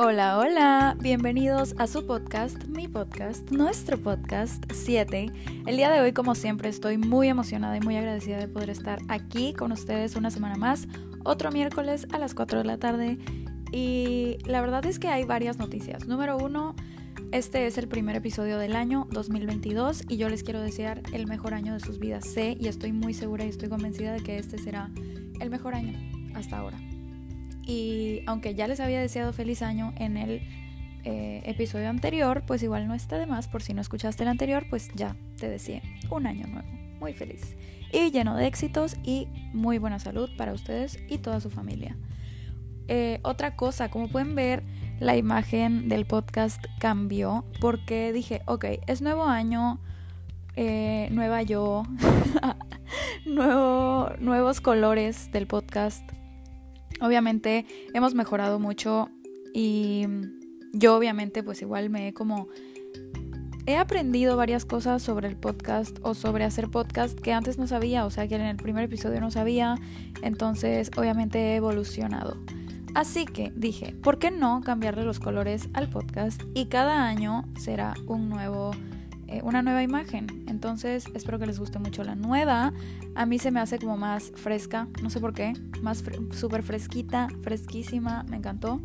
Hola, hola, bienvenidos a su podcast, mi podcast, nuestro podcast 7. El día de hoy, como siempre, estoy muy emocionada y muy agradecida de poder estar aquí con ustedes una semana más, otro miércoles a las 4 de la tarde. Y la verdad es que hay varias noticias. Número uno, este es el primer episodio del año 2022 y yo les quiero desear el mejor año de sus vidas. Sé y estoy muy segura y estoy convencida de que este será el mejor año hasta ahora. Y aunque ya les había deseado feliz año en el eh, episodio anterior, pues igual no está de más. Por si no escuchaste el anterior, pues ya te decía un año nuevo, muy feliz. Y lleno de éxitos y muy buena salud para ustedes y toda su familia. Eh, otra cosa, como pueden ver, la imagen del podcast cambió porque dije, ok, es nuevo año, eh, nueva yo, nuevo, nuevos colores del podcast Obviamente hemos mejorado mucho y yo obviamente pues igual me he como... He aprendido varias cosas sobre el podcast o sobre hacer podcast que antes no sabía, o sea que en el primer episodio no sabía, entonces obviamente he evolucionado. Así que dije, ¿por qué no cambiarle los colores al podcast? Y cada año será un nuevo eh, una nueva imagen. Entonces espero que les guste mucho la nueva. A mí se me hace como más fresca, no sé por qué, más súper fresquita, fresquísima, me encantó.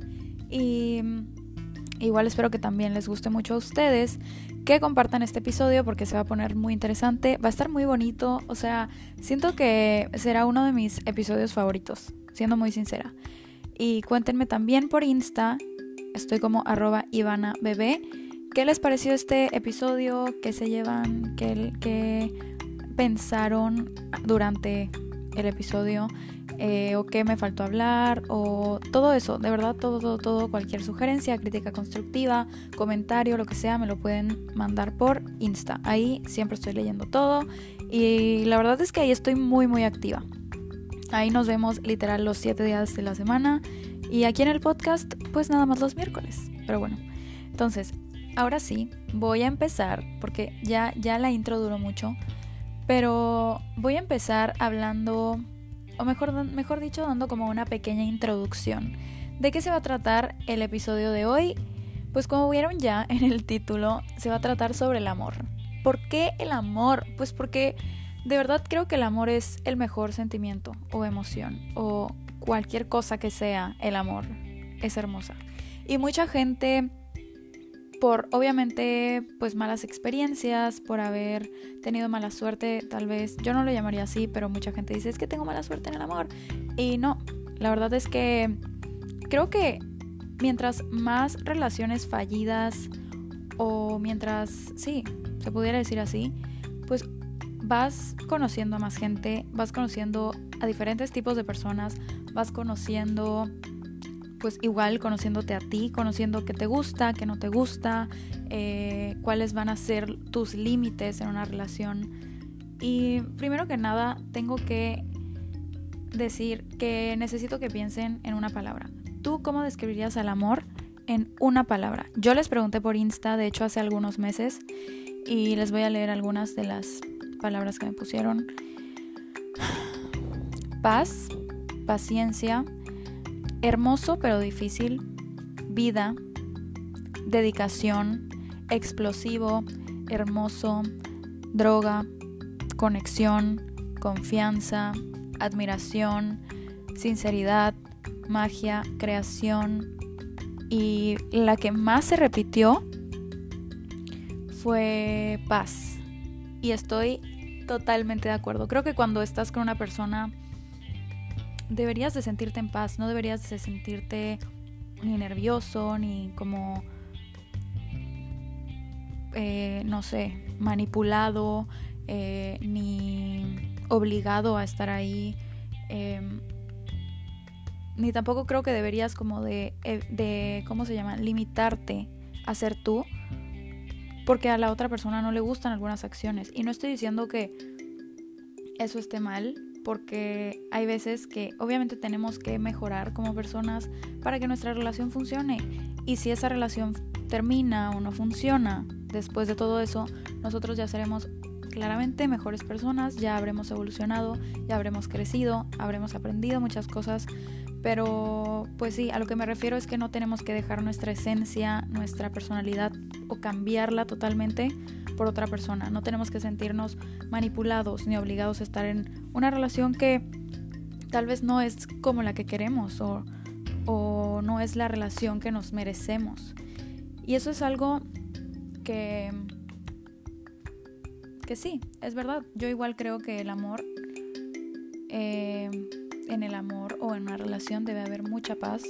Y mm, igual espero que también les guste mucho a ustedes, que compartan este episodio porque se va a poner muy interesante, va a estar muy bonito, o sea, siento que será uno de mis episodios favoritos, siendo muy sincera. Y cuéntenme también por Insta, estoy como arroba Ivana ¿Qué les pareció este episodio? ¿Qué se llevan? ¿Qué, pensaron durante el episodio? Eh, ¿O qué me faltó hablar? O todo eso, de verdad, todo, todo, todo, cualquier sugerencia, crítica constructiva, comentario, lo que sea, me lo pueden mandar por Insta. Ahí siempre estoy leyendo todo y la verdad es que ahí estoy muy, muy activa. Ahí nos vemos literal los 7 días de la semana y aquí en el podcast, pues nada más los miércoles. Pero bueno, entonces, ahora sí, voy a empezar, porque ya, ya la intro duró mucho, pero voy a empezar hablando, o mejor, mejor dicho, dando como una pequeña introducción. ¿De qué se va a tratar el episodio de hoy? Pues como vieron ya en el título, se va a tratar sobre el amor. ¿Por qué el amor? Pues porque de verdad creo que el amor es el mejor sentimiento o emoción o cualquier cosa que sea el amor. Es hermosa. Y mucha gente por obviamente pues malas experiencias, por haber tenido mala suerte, tal vez, yo no lo llamaría así, pero mucha gente dice es que tengo mala suerte en el amor. Y no, la verdad es que creo que mientras más relaciones fallidas o mientras, sí, se pudiera decir así, pues vas conociendo a más gente, vas conociendo a diferentes tipos de personas, vas conociendo pues igual conociéndote a ti, conociendo qué te gusta, qué no te gusta, eh, cuáles van a ser tus límites en una relación. Y primero que nada, tengo que decir que necesito que piensen en una palabra. ¿Tú cómo describirías al amor en una palabra? Yo les pregunté por Insta, de hecho hace algunos meses, y les voy a leer algunas de las palabras que me pusieron. Paz, paciencia, hermoso pero difícil, vida, dedicación, explosivo, hermoso, droga, conexión, confianza, admiración, sinceridad, magia, creación. Y la que más se repitió fue paz. Y estoy totalmente de acuerdo. Creo que cuando estás con una persona deberías de sentirte en paz, no deberías de sentirte ni nervioso, ni como, eh, no sé, manipulado, eh, ni obligado a estar ahí. Em, ni tampoco creo que deberías como de, eh, de, ¿cómo se llama?, limitarte a ser tú, porque a la otra persona no le gustan algunas acciones. Y no estoy diciendo que eso esté mal, porque hay veces que obviamente tenemos que mejorar como personas para que nuestra relación funcione. Y si esa relación termina o no funciona después de todo eso, nosotros ya seremos claramente mejores personas, ya habremos evolucionado, ya habremos crecido, habremos aprendido muchas cosas, pero pues sí, a lo que me refiero es que no tenemos que dejar nuestra esencia, nuestra personalidad o cambiarla totalmente por otra persona. No tenemos que sentirnos manipulados ni obligados a estar en una relación que tal vez no es como la que queremos o, no es la relación que nos merecemos. Y eso es algo que, que sí, es verdad. Yo igual creo que el amor, eh, en el amor o en una relación debe haber mucha paz.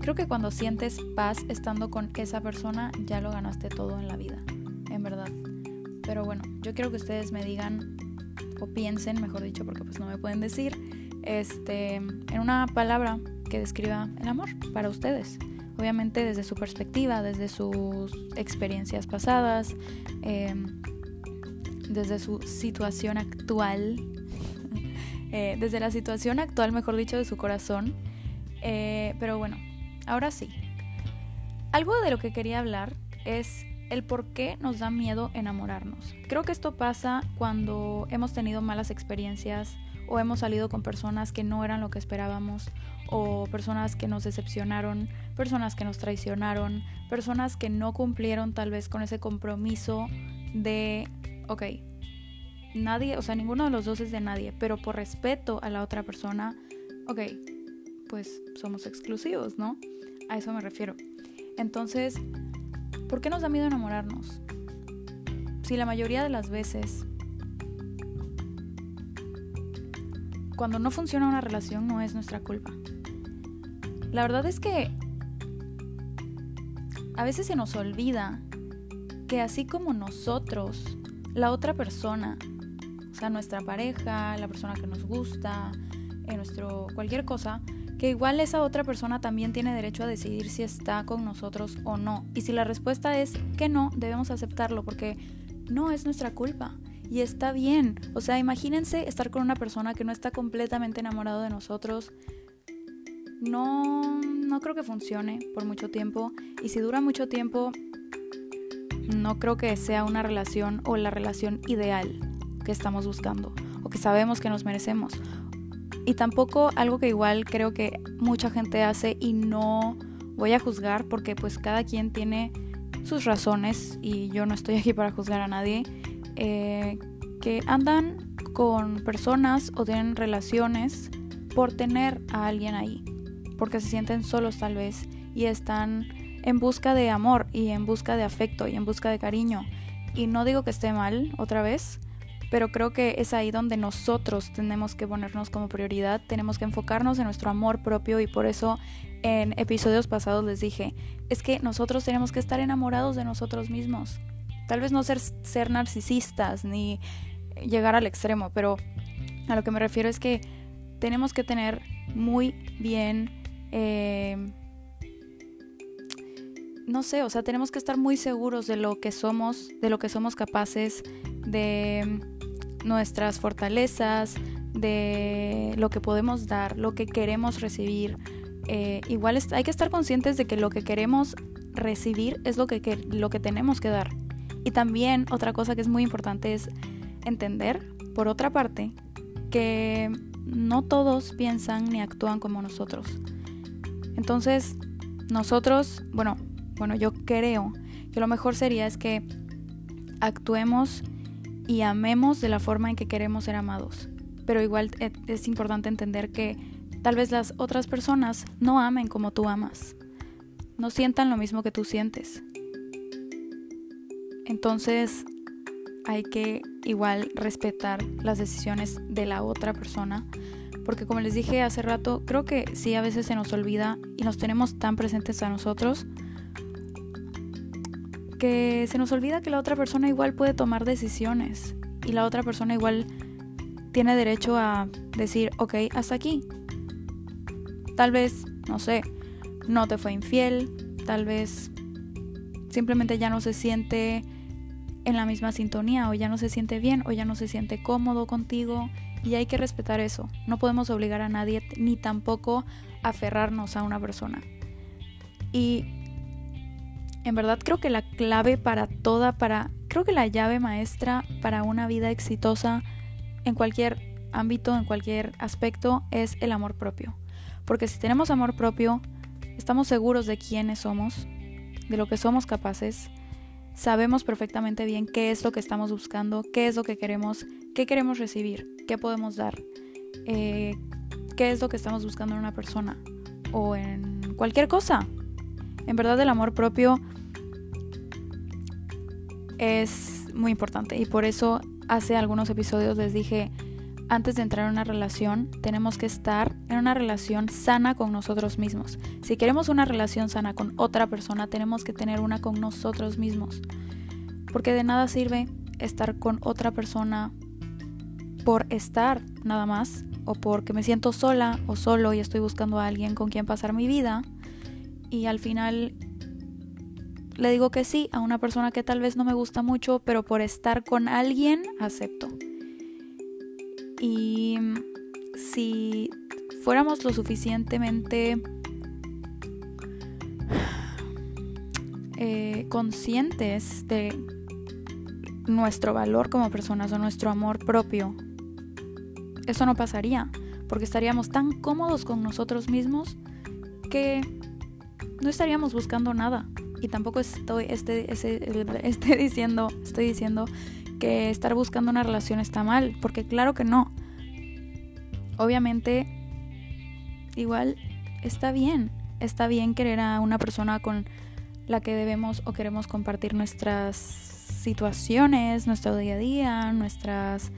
Creo que cuando sientes paz estando con esa persona, ya lo ganaste todo en la vida, en verdad. Pero bueno, yo quiero que ustedes me digan o piensen, mejor dicho, porque pues no me pueden decir, este, en una palabra que describa el amor para ustedes obviamente desde su perspectiva, desde sus experiencias pasadas, em, desde su situación actual, eh, desde la situación actual, mejor dicho, de su corazón. Eh, pero bueno, ahora sí. Algo de lo que quería hablar es el por qué nos da miedo enamorarnos. Creo que esto pasa cuando hemos tenido malas experiencias o hemos salido con personas que no eran lo que esperábamos o personas que nos decepcionaron, personas que nos traicionaron, personas que no cumplieron tal vez con ese compromiso de, ok, nadie, o sea, ninguno de los dos es de nadie, pero por respeto a la otra persona, ok, pues somos exclusivos, ¿no? A eso me refiero. Entonces, ¿por qué nos da miedo enamorarnos? Si la mayoría de las veces cuando no funciona una relación no es nuestra culpa. La verdad es que a veces se nos olvida que así como nosotros, la otra persona, o sea, nuestra pareja, la persona que nos gusta, en nuestro cualquier cosa, que igual esa otra persona también tiene derecho a decidir si está con nosotros o no. Y si la respuesta es que no, debemos aceptarlo porque no es nuestra culpa. Y está bien. O sea, imagínense estar con una persona que no está completamente enamorado de nosotros. No, no creo que funcione por mucho tiempo. Y si dura mucho tiempo, no creo que sea una relación o la relación ideal que estamos buscando o que sabemos que nos merecemos. Y tampoco algo que igual creo que mucha gente hace y no voy a juzgar porque pues cada quien tiene sus razones y yo no estoy aquí para juzgar a nadie. Eh, que andan con personas o tienen relaciones por tener a alguien ahí, porque se sienten solos tal vez y están en busca de amor y en busca de afecto y en busca de cariño. Y no digo que esté mal otra vez, pero creo que es ahí donde nosotros tenemos que ponernos como prioridad, tenemos que enfocarnos en nuestro amor propio y por eso en episodios pasados les dije, es que nosotros tenemos que estar enamorados de nosotros mismos. Tal vez no ser, ser narcisistas ni llegar al extremo, pero a lo que me refiero es que tenemos que tener muy bien, eh, no sé, o sea, tenemos que estar muy seguros de lo que somos, de lo que somos capaces, de nuestras fortalezas, de lo que podemos dar, lo que queremos recibir. Eh, igual hay que estar conscientes de que lo que queremos recibir es lo que, lo que tenemos que dar. Y también otra cosa que es muy importante es entender, por otra parte, que no todos piensan ni actúan como nosotros. Entonces, nosotros, bueno, bueno, yo creo que lo mejor sería es que actuemos y amemos de la forma en que queremos ser amados. Pero igual e, es importante entender que tal vez las otras personas no amen como tú amas. No sientan lo mismo que tú sientes. Entonces hay que igual respetar las decisiones de la otra persona. Porque como les dije hace rato, creo que sí a veces se nos olvida y nos tenemos tan presentes a nosotros que se nos olvida que la otra persona igual puede tomar decisiones y la otra persona igual tiene derecho a decir, ok, hasta aquí. Tal vez, no sé, no te fue infiel, tal vez simplemente ya no se siente en la misma sintonía o ya no se siente bien o ya no se siente cómodo contigo y hay que respetar eso. No podemos obligar a nadie ni tampoco aferrarnos a una persona. Y en verdad creo que la clave para toda, para creo que la llave maestra para una vida exitosa en cualquier ámbito, en cualquier aspecto, es el amor propio. Porque si tenemos amor propio, estamos seguros de quiénes somos, de lo que somos capaces, sabemos perfectamente bien qué es lo que estamos buscando, qué es lo que queremos, qué queremos recibir, qué podemos dar, eh, qué es lo que estamos buscando en una persona o en cualquier cosa. En verdad el amor propio es muy importante y por eso hace algunos episodios les dije, antes de entrar en una relación, tenemos que estar en una relación sana con nosotros mismos. Si queremos una relación sana con otra persona, tenemos que tener una con nosotros mismos. Porque de nada sirve estar con otra persona por estar nada más, o porque me siento sola o solo y estoy buscando a alguien con quien pasar mi vida, y al final le digo que sí a una persona que tal vez no me gusta mucho, pero por estar con alguien acepto. Y si fuéramos lo suficientemente eh, conscientes de nuestro valor como personas o nuestro amor propio, eso no pasaría, porque estaríamos tan cómodos con nosotros mismos que no estaríamos buscando nada y tampoco estoy este, este, diciendo, estoy diciendo que estar buscando una relación está mal, porque claro que no. Obviamente, igual está bien, está bien querer a una persona con la que debemos o queremos compartir nuestras situaciones, nuestro día a día, nuestras,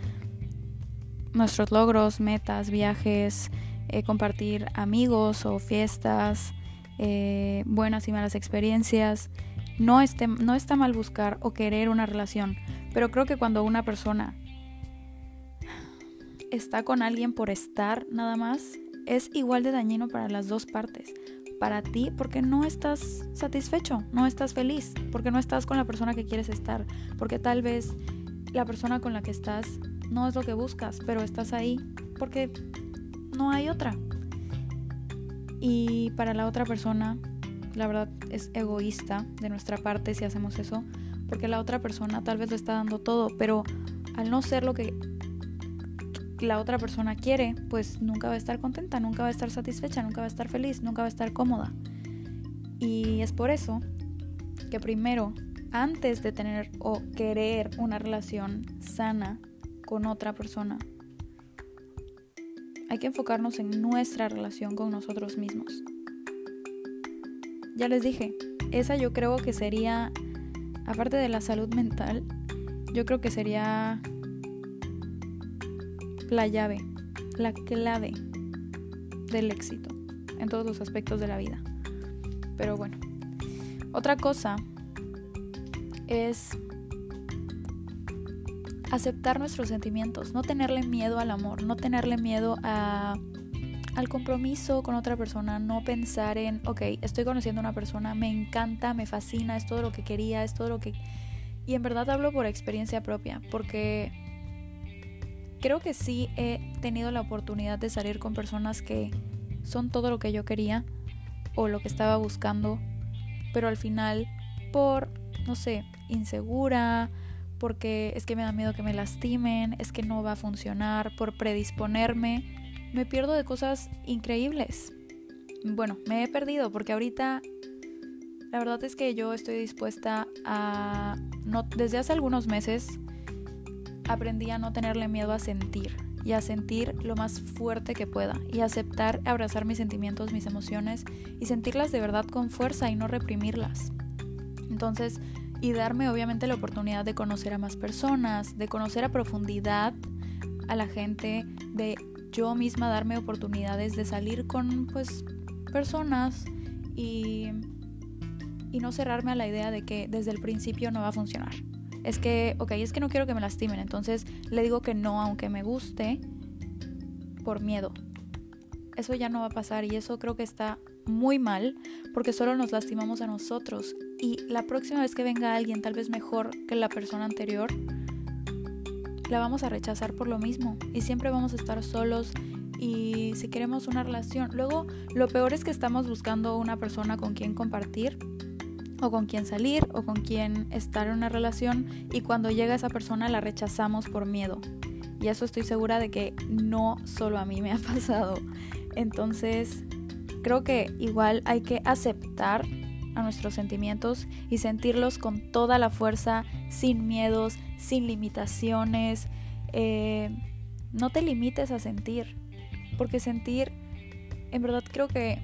nuestros logros, metas, viajes, eh, compartir amigos o fiestas, eh, buenas y malas experiencias. No, no está mal buscar o querer una relación, pero creo que cuando una persona está con alguien por estar nada más, es igual de dañino para las dos partes. Para ti porque no estás satisfecho, no estás feliz, porque no estás con la persona que quieres estar, porque tal vez la persona con la que estás no es lo que buscas, pero estás ahí porque no hay otra. Y para la otra persona, la verdad es egoísta de nuestra parte si hacemos eso, porque la otra persona tal vez lo está dando todo, pero al no ser lo que la otra persona quiere, pues nunca va a estar contenta, nunca va a estar satisfecha, nunca va a estar feliz, nunca va a estar cómoda. Y es por eso que primero, antes de tener o querer una relación sana con otra persona, hay que enfocarnos en nuestra relación con nosotros mismos. Ya les dije, esa yo creo que sería, aparte de la salud mental, yo creo que sería la llave, la clave del éxito en todos los aspectos de la vida. Pero bueno, otra cosa es aceptar nuestros sentimientos, no tenerle miedo al amor, no tenerle miedo a, al compromiso con otra persona, no pensar en, ok, estoy conociendo a una persona, me encanta, me fascina, es todo lo que quería, es todo lo que... Y en verdad hablo por experiencia propia, porque creo que sí he tenido la oportunidad de salir con personas que son todo lo que yo quería o lo que estaba buscando, pero al final por, no sé, insegura, porque es que me da miedo que me lastimen, es que no va a funcionar, por predisponerme, me pierdo de cosas increíbles. Bueno, me he perdido porque ahorita la verdad es que yo estoy dispuesta a no desde hace algunos meses aprendí a no tenerle miedo a sentir y a sentir lo más fuerte que pueda y aceptar, abrazar mis sentimientos, mis emociones y sentirlas de verdad con fuerza y no reprimirlas. Entonces, y darme obviamente la oportunidad de conocer a más personas, de conocer a profundidad a la gente, de yo misma darme oportunidades de salir con pues personas y, y no cerrarme a la idea de que desde el principio no va a funcionar. Es que, ok, es que no quiero que me lastimen, entonces le digo que no aunque me guste por miedo. Eso ya no va a pasar y eso creo que está muy mal porque solo nos lastimamos a nosotros y la próxima vez que venga alguien tal vez mejor que la persona anterior, la vamos a rechazar por lo mismo y siempre vamos a estar solos y si queremos una relación, luego lo peor es que estamos buscando una persona con quien compartir o con quién salir o con quién estar en una relación y cuando llega esa persona la rechazamos por miedo. Y eso estoy segura de que no solo a mí me ha pasado. Entonces, creo que igual hay que aceptar a nuestros sentimientos y sentirlos con toda la fuerza, sin miedos, sin limitaciones. Eh, no te limites a sentir, porque sentir, en verdad creo que...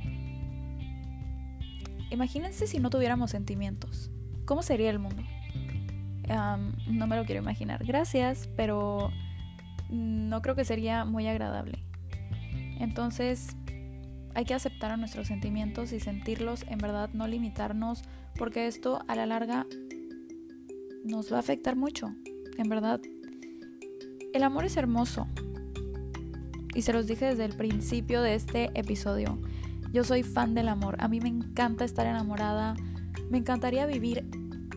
Imagínense si no tuviéramos sentimientos. ¿Cómo sería el mundo? no me lo quiero imaginar. Gracias, pero no creo que sería muy agradable. Entonces, hay que aceptar a nuestros sentimientos y sentirlos, en verdad, no limitarnos, porque esto a la larga nos va a afectar mucho. En verdad, el amor es hermoso. Y se los dije desde el principio de este episodio. Yo soy fan del amor. A mí me encanta estar enamorada. Me encantaría vivir.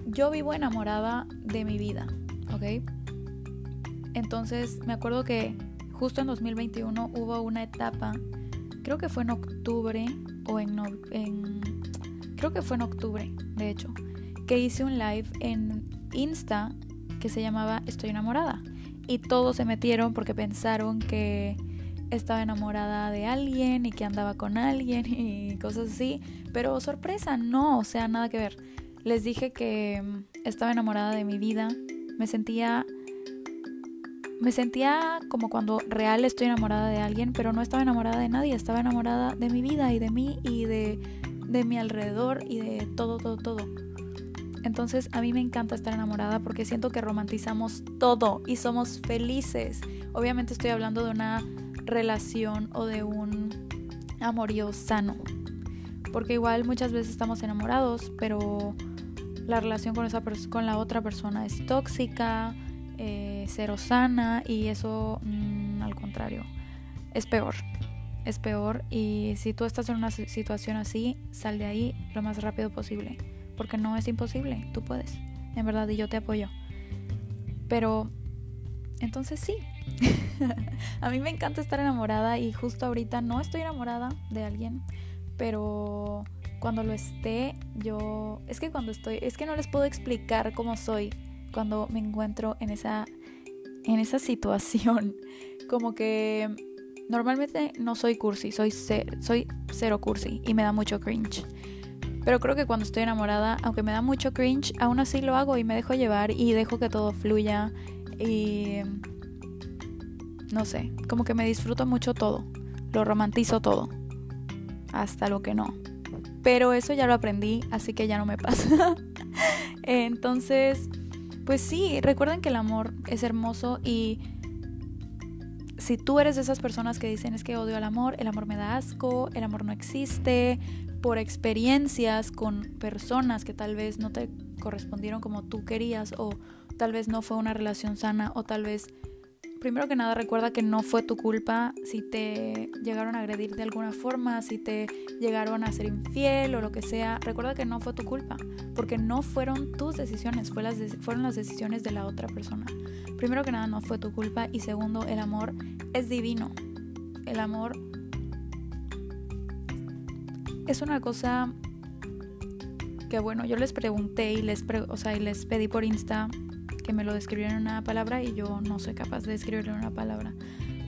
Yo vivo enamorada de mi vida, ¿ok? Entonces me acuerdo que justo en 2021 hubo una etapa, creo que fue en octubre o en, en creo que fue en octubre, de hecho, que hice un live en Insta que se llamaba Estoy enamorada. Y todos se metieron porque pensaron que estaba enamorada de alguien y que andaba con alguien y cosas así. Pero sorpresa, no, o sea, nada que ver. Les dije que estaba enamorada de mi vida. Me sentía... Me sentía como cuando real estoy enamorada de alguien, pero no estaba enamorada de nadie, estaba enamorada de mi vida y de mí y de, de mi alrededor y de todo, todo, todo. Entonces a mí me encanta estar enamorada porque siento que romantizamos todo y somos felices. Obviamente estoy hablando de una relación o de un amorío sano. Porque igual muchas veces estamos enamorados, pero la relación con, esa con la otra persona es tóxica, eh, cero sana y eso mm, al contrario es peor. Es peor y si tú estás en una situación así, sal de ahí lo más rápido posible porque no es imposible, tú puedes, en verdad, y yo te apoyo. Pero, entonces sí, a mí me encanta estar enamorada y justo ahorita no estoy enamorada de alguien, pero cuando lo esté, yo, es que cuando estoy, es que no les puedo explicar cómo soy cuando me encuentro en esa, en esa situación, como que normalmente no soy cursi, soy, soy cero cursi y me da mucho cringe. Pero creo que cuando estoy enamorada, aunque me da mucho cringe, aún así lo hago y me dejo llevar y dejo que todo fluya y no sé, como que me disfruto mucho todo, lo romantizo todo, hasta lo que no. Pero eso ya lo aprendí, así que ya no me pasa. Entonces, pues sí, recuerden que el amor es hermoso y si tú eres de esas personas que dicen es que odio al amor, el amor me da asco, el amor no existe, por experiencias con personas que tal vez no te correspondieron como tú querías o tal vez no fue una relación sana o tal vez primero que nada recuerda que no fue tu culpa si te llegaron a agredir de alguna forma, si te llegaron a ser infiel o lo que sea, recuerda que no fue tu culpa, porque no fueron tus decisiones, fueron las decisiones de la otra persona. Primero que nada no fue tu culpa y segundo, el amor es divino. El amor es una cosa que bueno, yo les pregunté y les, o sea, y les pedí por Insta que me lo describieran en una palabra y yo no soy capaz de describirlo en una palabra.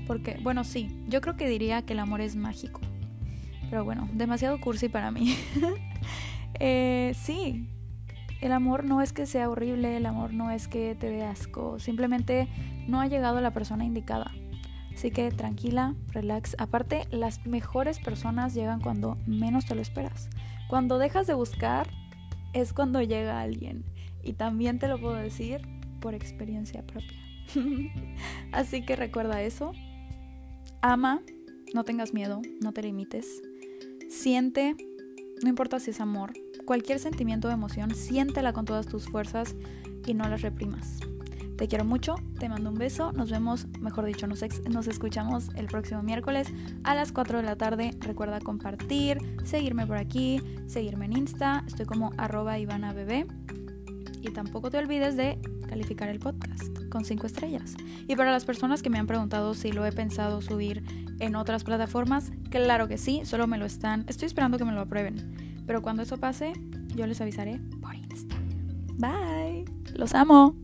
Porque, bueno, sí, yo creo que diría que el amor es mágico. Pero bueno, demasiado cursi para mí. eh, sí, el amor no es que sea horrible, el amor no es que te dé asco, simplemente no ha llegado la persona indicada. Así que tranquila, relax. Aparte, las mejores personas llegan cuando menos te lo esperas. Cuando dejas de buscar es cuando llega alguien. Y también te lo puedo decir por experiencia propia. Así que recuerda eso. Ama, no tengas miedo, no te limites. Siente, no importa si es amor, cualquier sentimiento o emoción, siéntela con todas tus fuerzas y no las reprimas. Te quiero mucho, te mando un beso, nos vemos, mejor dicho, nos, escuchamos el próximo miércoles a las 4 de la tarde. Recuerda compartir, seguirme por aquí, seguirme en Insta, estoy como arroba. Y tampoco te olvides de calificar el podcast con 5 estrellas. Y para las personas que me han preguntado si lo he pensado subir en otras plataformas, claro que sí, solo me lo están, estoy esperando que me lo aprueben. Pero cuando eso pase, yo les avisaré por Insta. Bye, los amo.